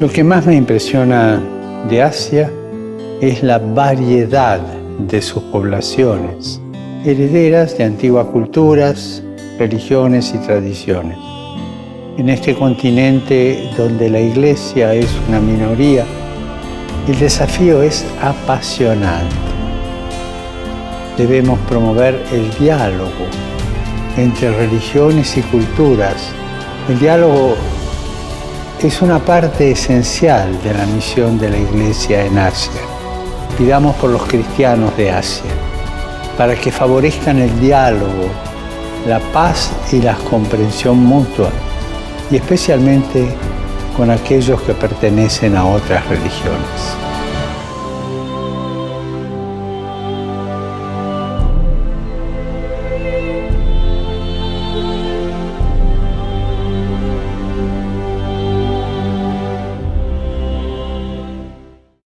Lo que más me impresiona de Asia es la variedad de sus poblaciones, herederas de antiguas culturas, religiones y tradiciones. En este continente donde la iglesia es una minoría, el desafío es apasionante. Debemos promover el diálogo entre religiones y culturas. El diálogo es una parte esencial de la misión de la Iglesia en Asia. Pidamos por los cristianos de Asia, para que favorezcan el diálogo, la paz y la comprensión mutua, y especialmente con aquellos que pertenecen a otras religiones.